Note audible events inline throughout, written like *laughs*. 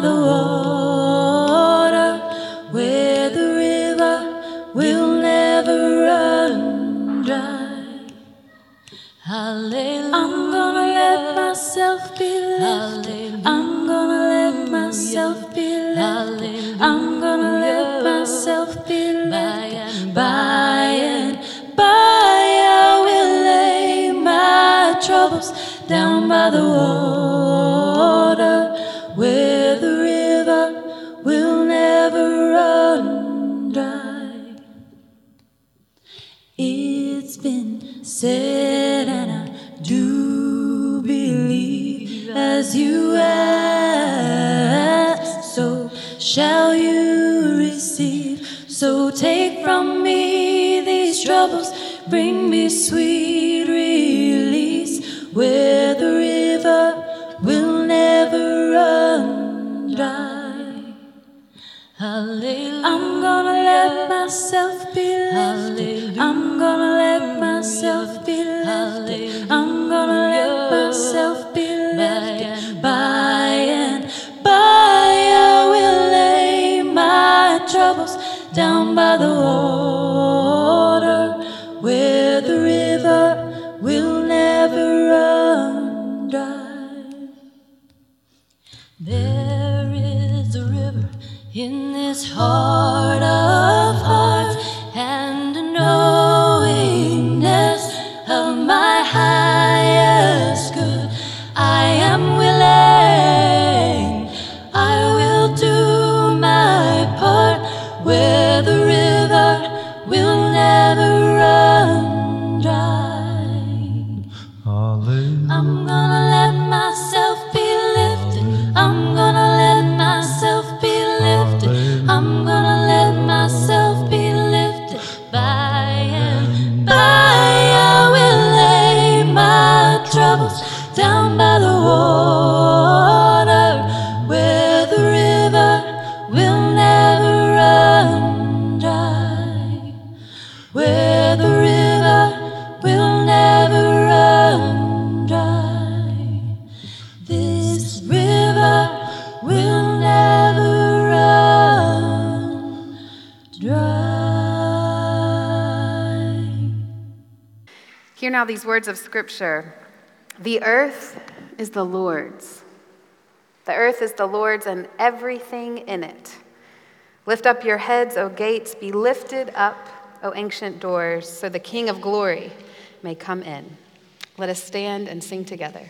The water bring me sweet release, where the river will never run dry. Hallelujah. I'm gonna let myself Where the river will never run dry. This river will never run dry. Hear now these words of Scripture The earth is the Lord's. The earth is the Lord's and everything in it. Lift up your heads, O gates, be lifted up, O ancient doors, so the King of glory may come in. Let us stand and sing together.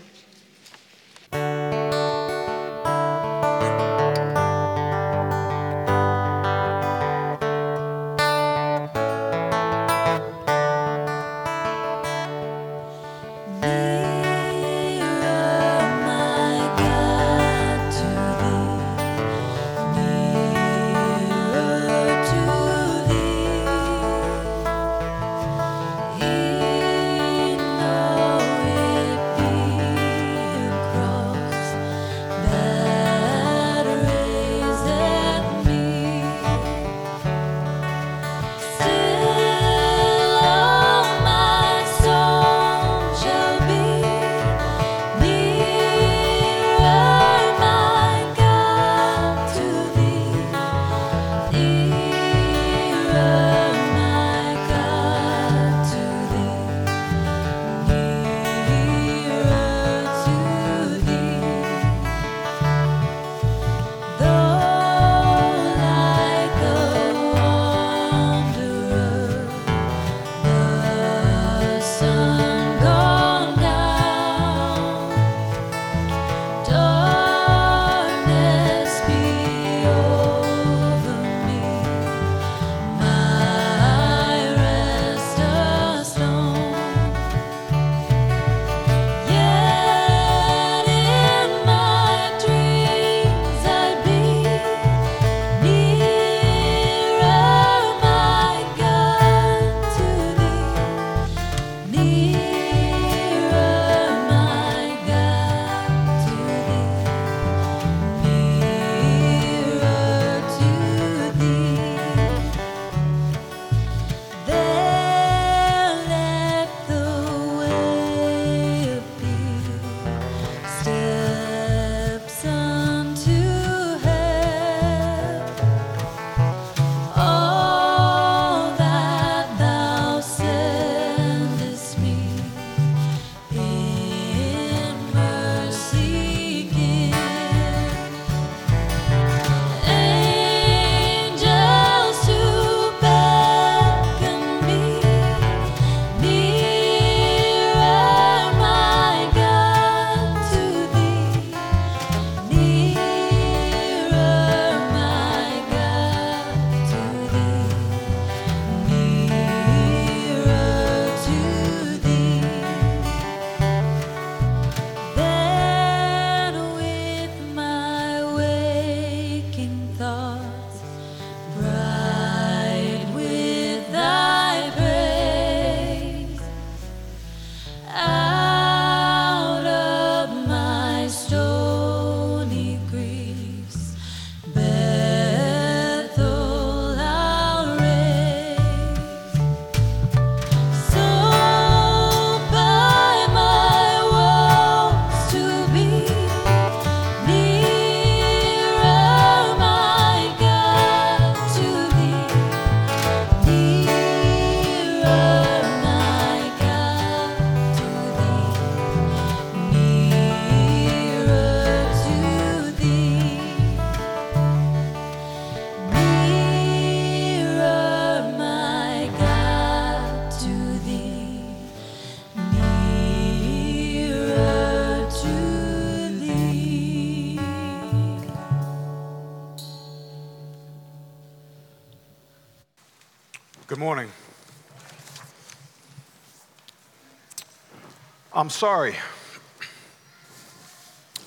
Sorry.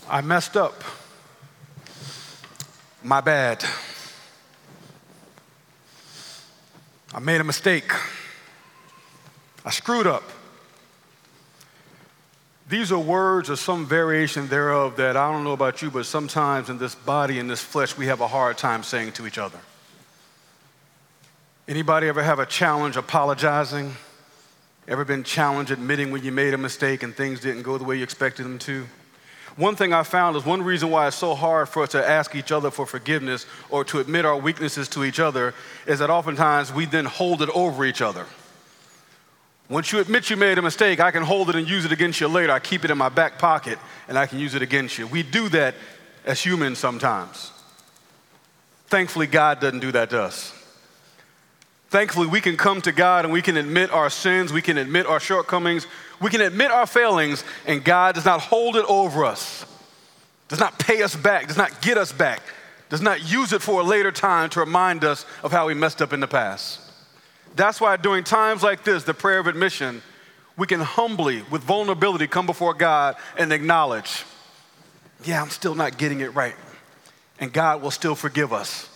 I messed up. My bad. I made a mistake. I screwed up. These are words or some variation thereof that I don't know about you, but sometimes in this body, in this flesh, we have a hard time saying to each other. Anybody ever have a challenge apologizing? Ever been challenged admitting when you made a mistake and things didn't go the way you expected them to? One thing I found is one reason why it's so hard for us to ask each other for forgiveness or to admit our weaknesses to each other is that oftentimes we then hold it over each other. Once you admit you made a mistake, I can hold it and use it against you later. I keep it in my back pocket and I can use it against you. We do that as humans sometimes. Thankfully, God doesn't do that to us. Thankfully, we can come to God and we can admit our sins, we can admit our shortcomings, we can admit our failings, and God does not hold it over us, does not pay us back, does not get us back, does not use it for a later time to remind us of how we messed up in the past. That's why during times like this, the prayer of admission, we can humbly, with vulnerability, come before God and acknowledge, yeah, I'm still not getting it right. And God will still forgive us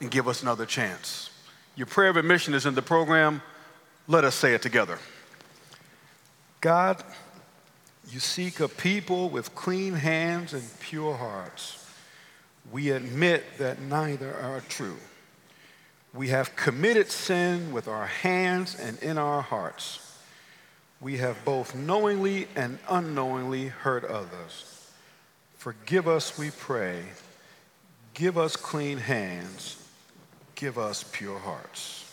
and give us another chance. Your prayer of admission is in the program. Let us say it together. God, you seek a people with clean hands and pure hearts. We admit that neither are true. We have committed sin with our hands and in our hearts. We have both knowingly and unknowingly hurt others. Forgive us, we pray. Give us clean hands give us pure hearts.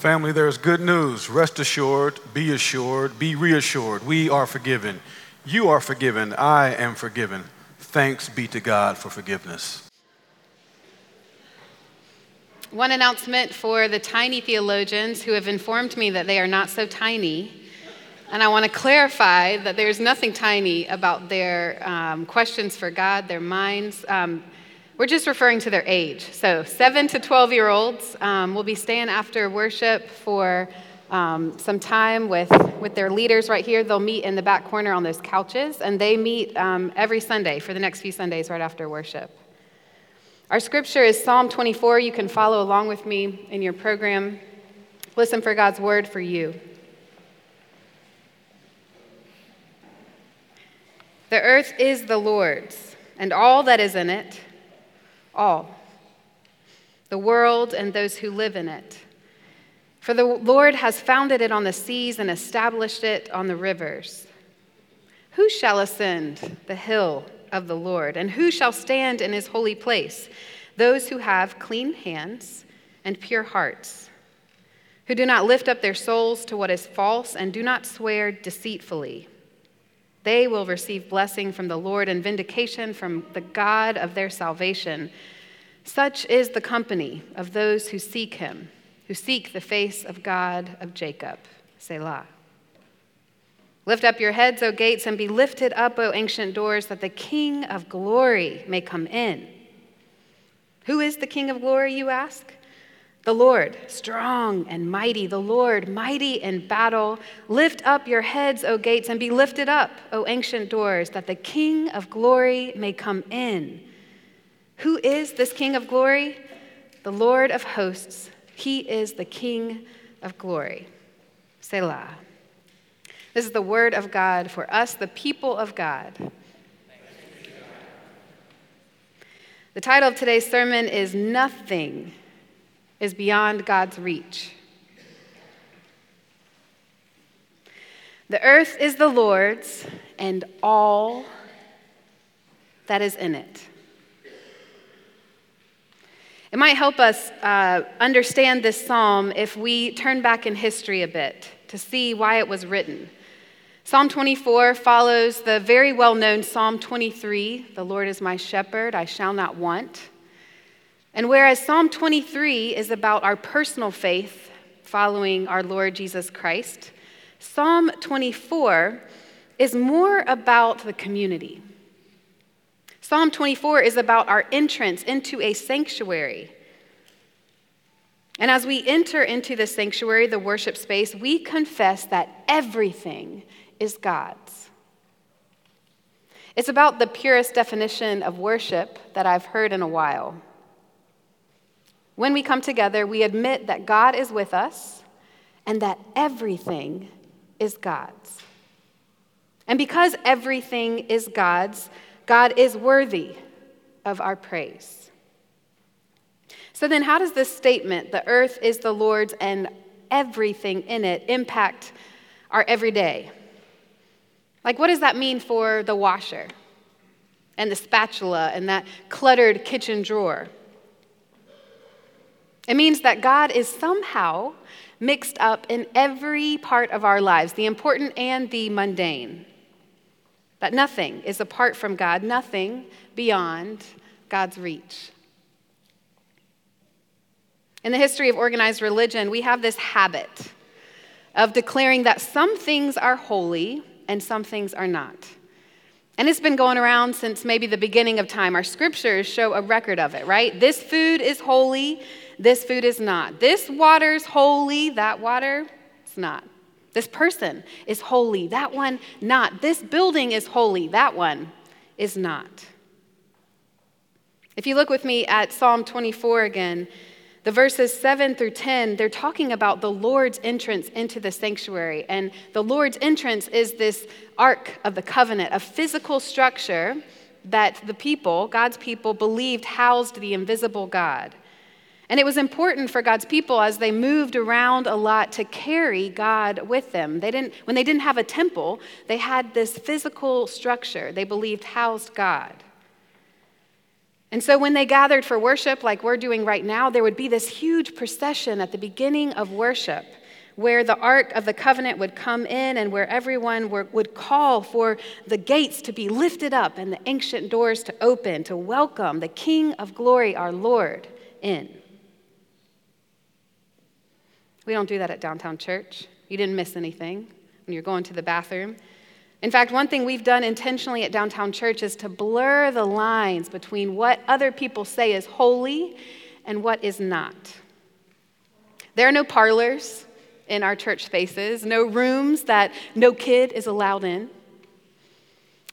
Family, there's good news. Rest assured, be assured, be reassured. We are forgiven. You are forgiven. I am forgiven. Thanks be to God for forgiveness. One announcement for the tiny theologians who have informed me that they are not so tiny. And I want to clarify that there's nothing tiny about their um, questions for God, their minds. Um, we're just referring to their age. So, 7 to 12 year olds um, will be staying after worship for um, some time with, with their leaders right here. They'll meet in the back corner on those couches, and they meet um, every Sunday for the next few Sundays right after worship. Our scripture is Psalm 24. You can follow along with me in your program. Listen for God's word for you. The earth is the Lord's, and all that is in it all the world and those who live in it. For the Lord has founded it on the seas and established it on the rivers. Who shall ascend the hill of the Lord, and who shall stand in his holy place? Those who have clean hands and pure hearts, who do not lift up their souls to what is false and do not swear deceitfully. They will receive blessing from the Lord and vindication from the God of their salvation. Such is the company of those who seek him, who seek the face of God of Jacob. Selah. Lift up your heads, O gates, and be lifted up, O ancient doors, that the King of glory may come in. Who is the King of glory, you ask? The Lord, strong and mighty, the Lord, mighty in battle. Lift up your heads, O gates, and be lifted up, O ancient doors, that the King of glory may come in. Who is this King of glory? The Lord of hosts. He is the King of glory. Selah. This is the word of God for us, the people of God. The title of today's sermon is Nothing is Beyond God's Reach. The earth is the Lord's and all that is in it. It might help us uh, understand this psalm if we turn back in history a bit to see why it was written. Psalm 24 follows the very well known Psalm 23 The Lord is my shepherd, I shall not want. And whereas Psalm 23 is about our personal faith following our Lord Jesus Christ, Psalm 24 is more about the community. Psalm 24 is about our entrance into a sanctuary. And as we enter into the sanctuary, the worship space, we confess that everything is God's. It's about the purest definition of worship that I've heard in a while. When we come together, we admit that God is with us and that everything is God's. And because everything is God's, God is worthy of our praise. So then, how does this statement, the earth is the Lord's and everything in it, impact our everyday? Like, what does that mean for the washer and the spatula and that cluttered kitchen drawer? It means that God is somehow mixed up in every part of our lives, the important and the mundane. That nothing is apart from God, nothing beyond God's reach. In the history of organized religion, we have this habit of declaring that some things are holy and some things are not. And it's been going around since maybe the beginning of time. Our scriptures show a record of it, right? This food is holy, this food is not. This water's holy, that water is not. This person is holy, that one not. This building is holy, that one is not. If you look with me at Psalm 24 again, the verses 7 through 10, they're talking about the Lord's entrance into the sanctuary. And the Lord's entrance is this ark of the covenant, a physical structure that the people, God's people, believed housed the invisible God. And it was important for God's people as they moved around a lot to carry God with them. They didn't, when they didn't have a temple, they had this physical structure they believed housed God. And so when they gathered for worship, like we're doing right now, there would be this huge procession at the beginning of worship where the Ark of the Covenant would come in and where everyone were, would call for the gates to be lifted up and the ancient doors to open to welcome the King of glory, our Lord, in. We don't do that at Downtown Church. You didn't miss anything when you're going to the bathroom. In fact, one thing we've done intentionally at Downtown Church is to blur the lines between what other people say is holy and what is not. There are no parlors in our church spaces, no rooms that no kid is allowed in.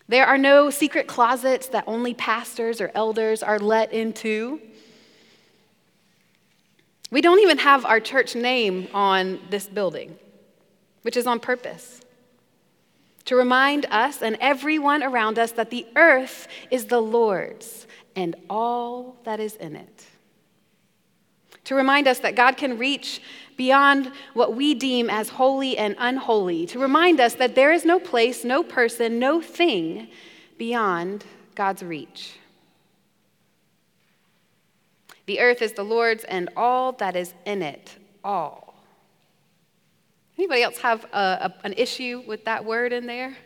There are no secret closets that only pastors or elders are let into. We don't even have our church name on this building, which is on purpose to remind us and everyone around us that the earth is the Lord's and all that is in it. to remind us that God can reach beyond what we deem as holy and unholy, to remind us that there is no place, no person, no thing beyond God's reach. The earth is the Lord's and all that is in it, all. Anybody else have a, a, an issue with that word in there?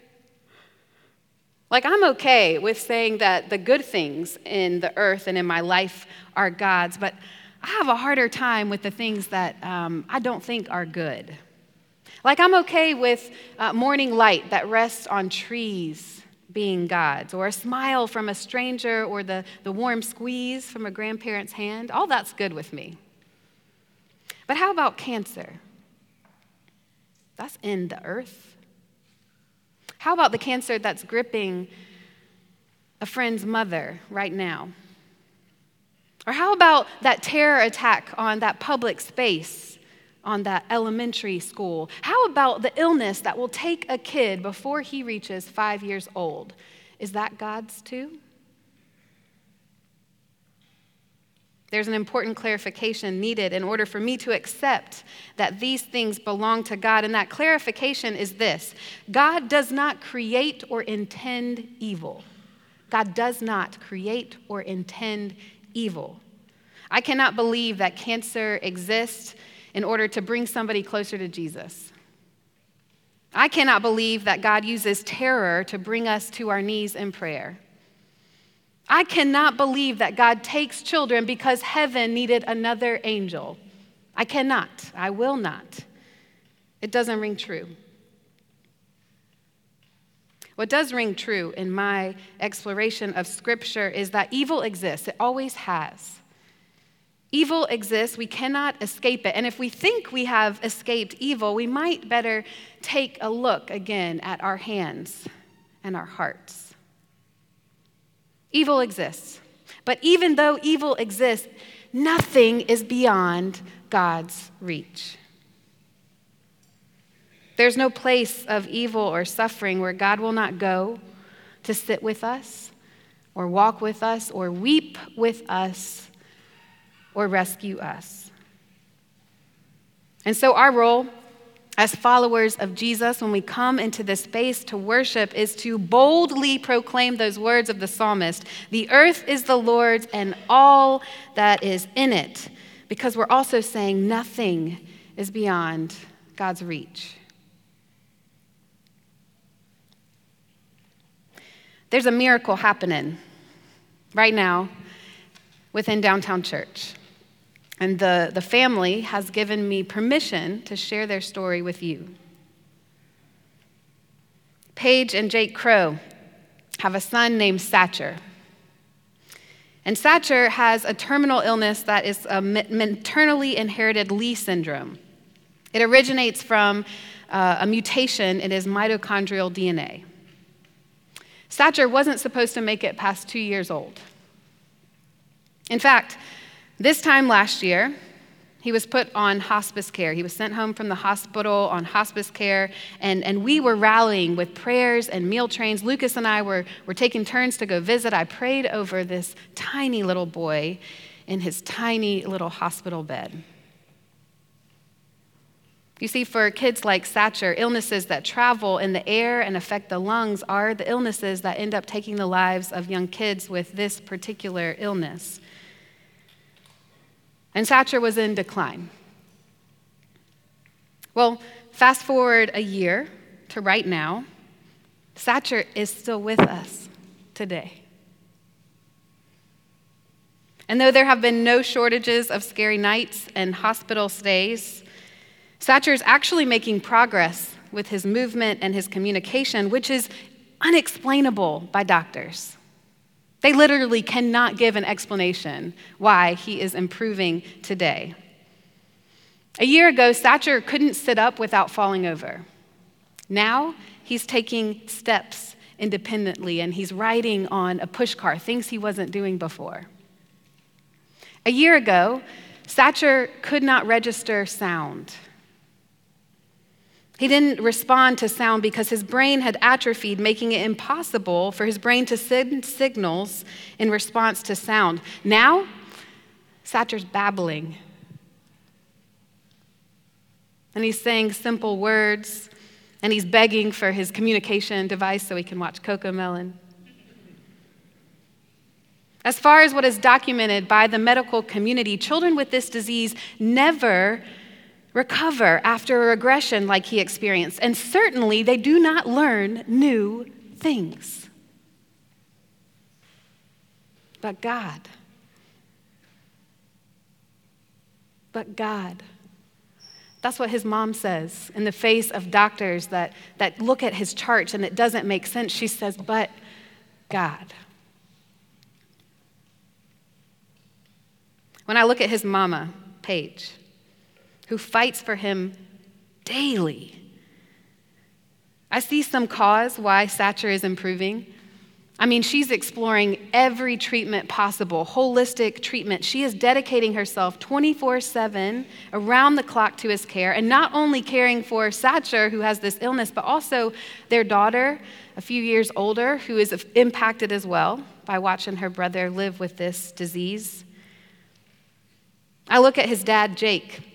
Like, I'm okay with saying that the good things in the earth and in my life are God's, but I have a harder time with the things that um, I don't think are good. Like, I'm okay with uh, morning light that rests on trees being God's, or a smile from a stranger, or the, the warm squeeze from a grandparent's hand. All that's good with me. But how about cancer? That's in the earth. How about the cancer that's gripping a friend's mother right now? Or how about that terror attack on that public space, on that elementary school? How about the illness that will take a kid before he reaches five years old? Is that God's too? There's an important clarification needed in order for me to accept that these things belong to God. And that clarification is this God does not create or intend evil. God does not create or intend evil. I cannot believe that cancer exists in order to bring somebody closer to Jesus. I cannot believe that God uses terror to bring us to our knees in prayer. I cannot believe that God takes children because heaven needed another angel. I cannot. I will not. It doesn't ring true. What does ring true in my exploration of Scripture is that evil exists, it always has. Evil exists, we cannot escape it. And if we think we have escaped evil, we might better take a look again at our hands and our hearts. Evil exists. But even though evil exists, nothing is beyond God's reach. There's no place of evil or suffering where God will not go to sit with us, or walk with us, or weep with us, or rescue us. And so, our role as followers of Jesus, when we come into this space to worship, is to boldly proclaim those words of the psalmist The earth is the Lord's and all that is in it, because we're also saying nothing is beyond God's reach. There's a miracle happening right now within downtown church. And the, the family has given me permission to share their story with you. Paige and Jake Crow have a son named Satcher. And Satcher has a terminal illness that is a maternally inherited Leigh syndrome. It originates from uh, a mutation in his mitochondrial DNA. Satcher wasn't supposed to make it past two years old. In fact, this time last year, he was put on hospice care. He was sent home from the hospital on hospice care, and, and we were rallying with prayers and meal trains. Lucas and I were, were taking turns to go visit. I prayed over this tiny little boy in his tiny little hospital bed. You see, for kids like Satcher, illnesses that travel in the air and affect the lungs are the illnesses that end up taking the lives of young kids with this particular illness. And Satcher was in decline. Well, fast forward a year to right now, Satcher is still with us today. And though there have been no shortages of scary nights and hospital stays, Satcher is actually making progress with his movement and his communication, which is unexplainable by doctors. They literally cannot give an explanation why he is improving today. A year ago, Satcher couldn't sit up without falling over. Now, he's taking steps independently and he's riding on a push car, things he wasn't doing before. A year ago, Satcher could not register sound. He didn't respond to sound because his brain had atrophied, making it impossible for his brain to send signals in response to sound. Now, Satcher's babbling And he's saying simple words, and he's begging for his communication device so he can watch CoComelon. As far as what is documented by the medical community, children with this disease never recover after a regression like he experienced, and certainly they do not learn new things. But God, but God. That's what his mom says in the face of doctors that, that look at his charts and it doesn't make sense. She says, but God. When I look at his mama, Paige, who fights for him daily, I see some cause why Satcher is improving. I mean, she's exploring every treatment possible, holistic treatment. She is dedicating herself 24 7 around the clock to his care, and not only caring for Satcher, who has this illness, but also their daughter, a few years older, who is impacted as well by watching her brother live with this disease. I look at his dad, Jake.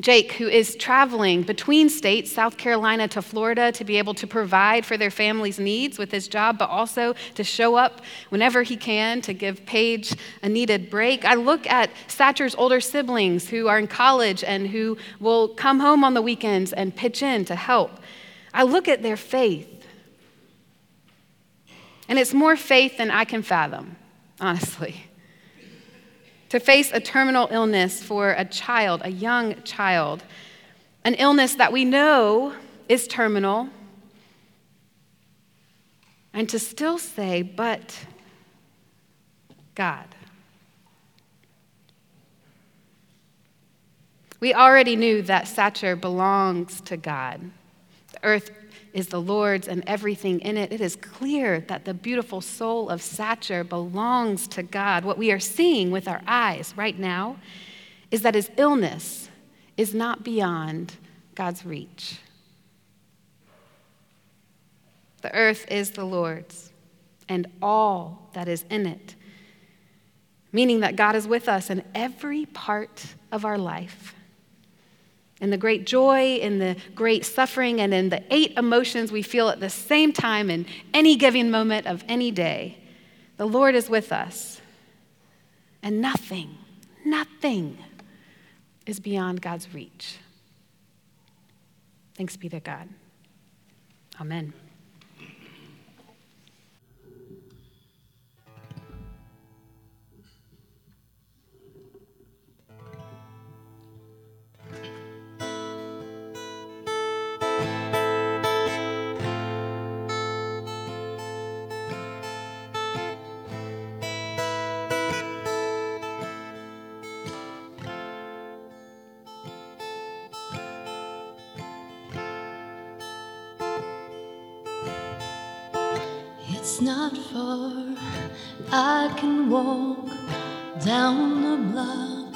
Jake, who is traveling between states, South Carolina to Florida, to be able to provide for their family's needs with his job, but also to show up whenever he can to give Paige a needed break. I look at Satcher's older siblings who are in college and who will come home on the weekends and pitch in to help. I look at their faith. And it's more faith than I can fathom, honestly to face a terminal illness for a child, a young child, an illness that we know is terminal, and to still say, but God. We already knew that Satcher belongs to God. The earth is the Lord's and everything in it, it is clear that the beautiful soul of Satcher belongs to God. What we are seeing with our eyes right now is that his illness is not beyond God's reach. The earth is the Lord's and all that is in it, meaning that God is with us in every part of our life in the great joy, in the great suffering, and in the eight emotions we feel at the same time in any given moment of any day. The Lord is with us. And nothing, nothing is beyond God's reach. Thanks be to God. Amen. Not far. I can walk down the block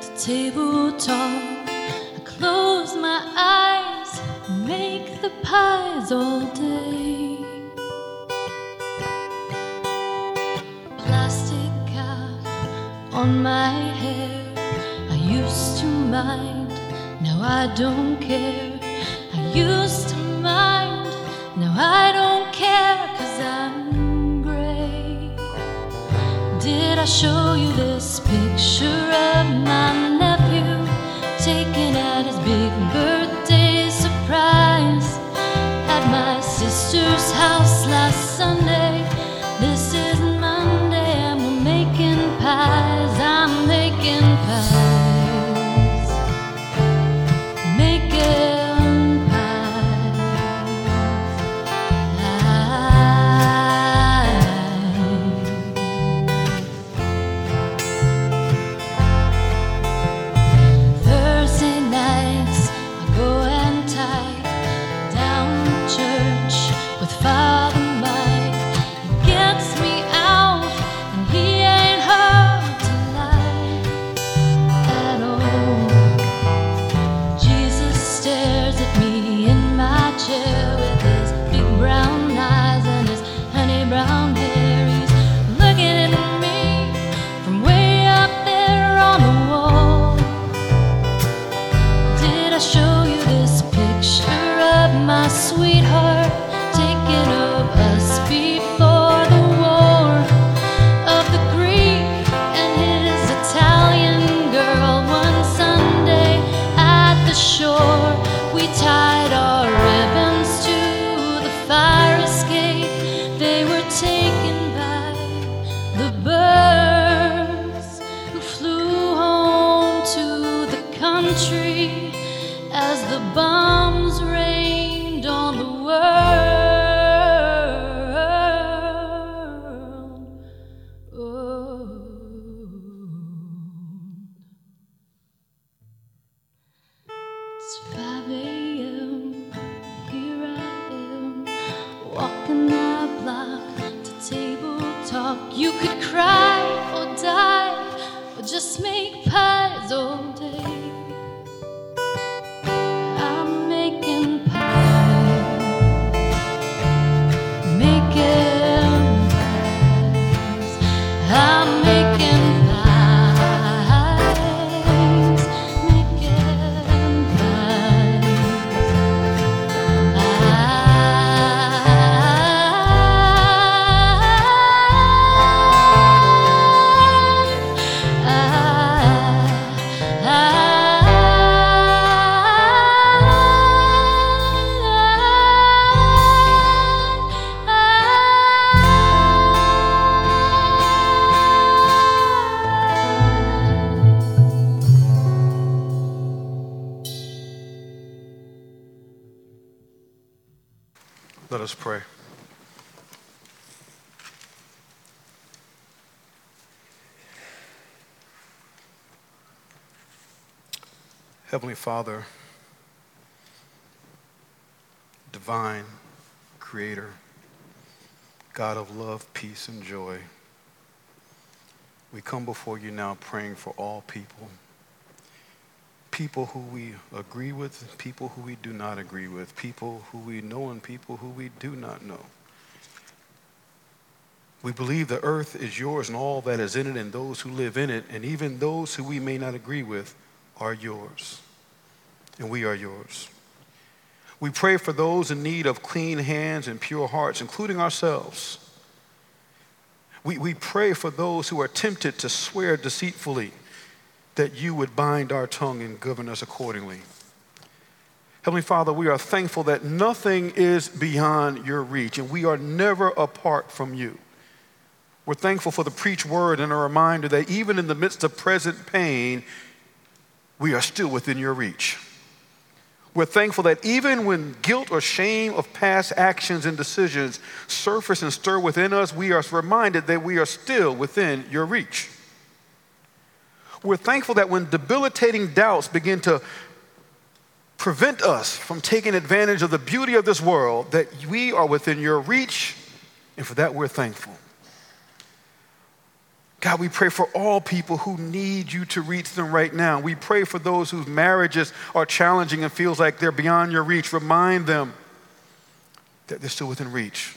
to table talk. I close my eyes and make the pies all day. Plastic cap on my hair. I used to mind, now I don't care. I used show you this picture of my Let us pray. Heavenly Father, divine creator, God of love, peace, and joy, we come before you now praying for all people. People who we agree with, people who we do not agree with, people who we know, and people who we do not know. We believe the earth is yours and all that is in it, and those who live in it, and even those who we may not agree with, are yours. And we are yours. We pray for those in need of clean hands and pure hearts, including ourselves. We, we pray for those who are tempted to swear deceitfully that you would bind our tongue and govern us accordingly. Heavenly Father, we are thankful that nothing is beyond your reach and we are never apart from you. We're thankful for the preached word and a reminder that even in the midst of present pain, we are still within your reach. We're thankful that even when guilt or shame of past actions and decisions surface and stir within us, we are reminded that we are still within your reach. We're thankful that when debilitating doubts begin to prevent us from taking advantage of the beauty of this world, that we are within your reach, and for that we're thankful. God, we pray for all people who need you to reach them right now. We pray for those whose marriages are challenging and feels like they're beyond your reach. Remind them that they're still within reach.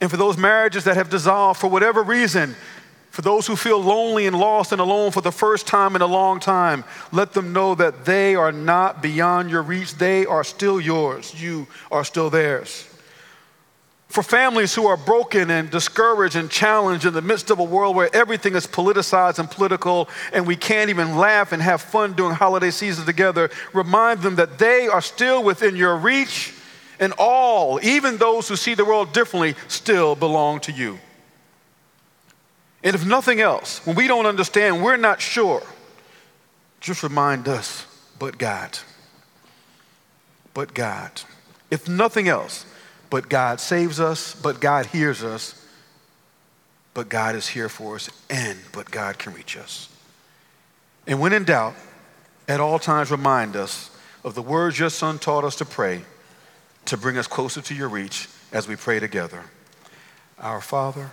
And for those marriages that have dissolved for whatever reason, for those who feel lonely and lost and alone for the first time in a long time, let them know that they are not beyond your reach. They are still yours. You are still theirs. For families who are broken and discouraged and challenged in the midst of a world where everything is politicized and political and we can't even laugh and have fun during holiday season together, remind them that they are still within your reach and all, even those who see the world differently, still belong to you. And if nothing else, when we don't understand, we're not sure, just remind us, but God. But God. If nothing else, but God saves us, but God hears us, but God is here for us, and but God can reach us. And when in doubt, at all times remind us of the words your son taught us to pray to bring us closer to your reach as we pray together. Our Father,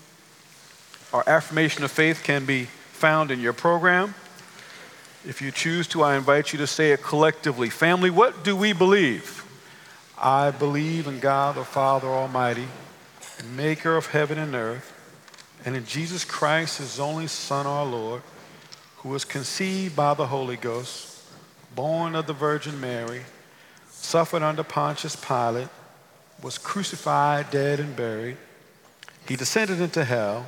Our affirmation of faith can be found in your program. If you choose to, I invite you to say it collectively. Family, what do we believe? I believe in God the Father Almighty, maker of heaven and earth, and in Jesus Christ, his only Son, our Lord, who was conceived by the Holy Ghost, born of the Virgin Mary, suffered under Pontius Pilate, was crucified, dead, and buried. He descended into hell.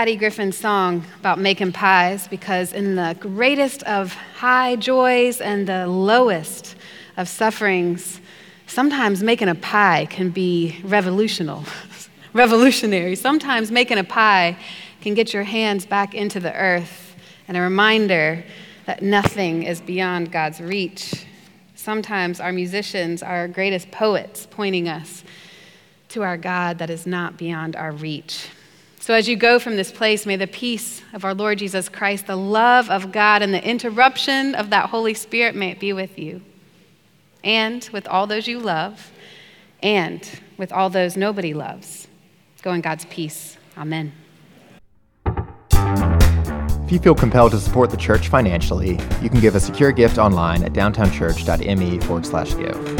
Patty Griffin's song about making pies because, in the greatest of high joys and the lowest of sufferings, sometimes making a pie can be revolutionary. *laughs* revolutionary. Sometimes making a pie can get your hands back into the earth and a reminder that nothing is beyond God's reach. Sometimes our musicians are our greatest poets, pointing us to our God that is not beyond our reach. So, as you go from this place, may the peace of our Lord Jesus Christ, the love of God, and the interruption of that Holy Spirit may it be with you and with all those you love and with all those nobody loves. Go in God's peace. Amen. If you feel compelled to support the church financially, you can give a secure gift online at downtownchurch.me forward slash give.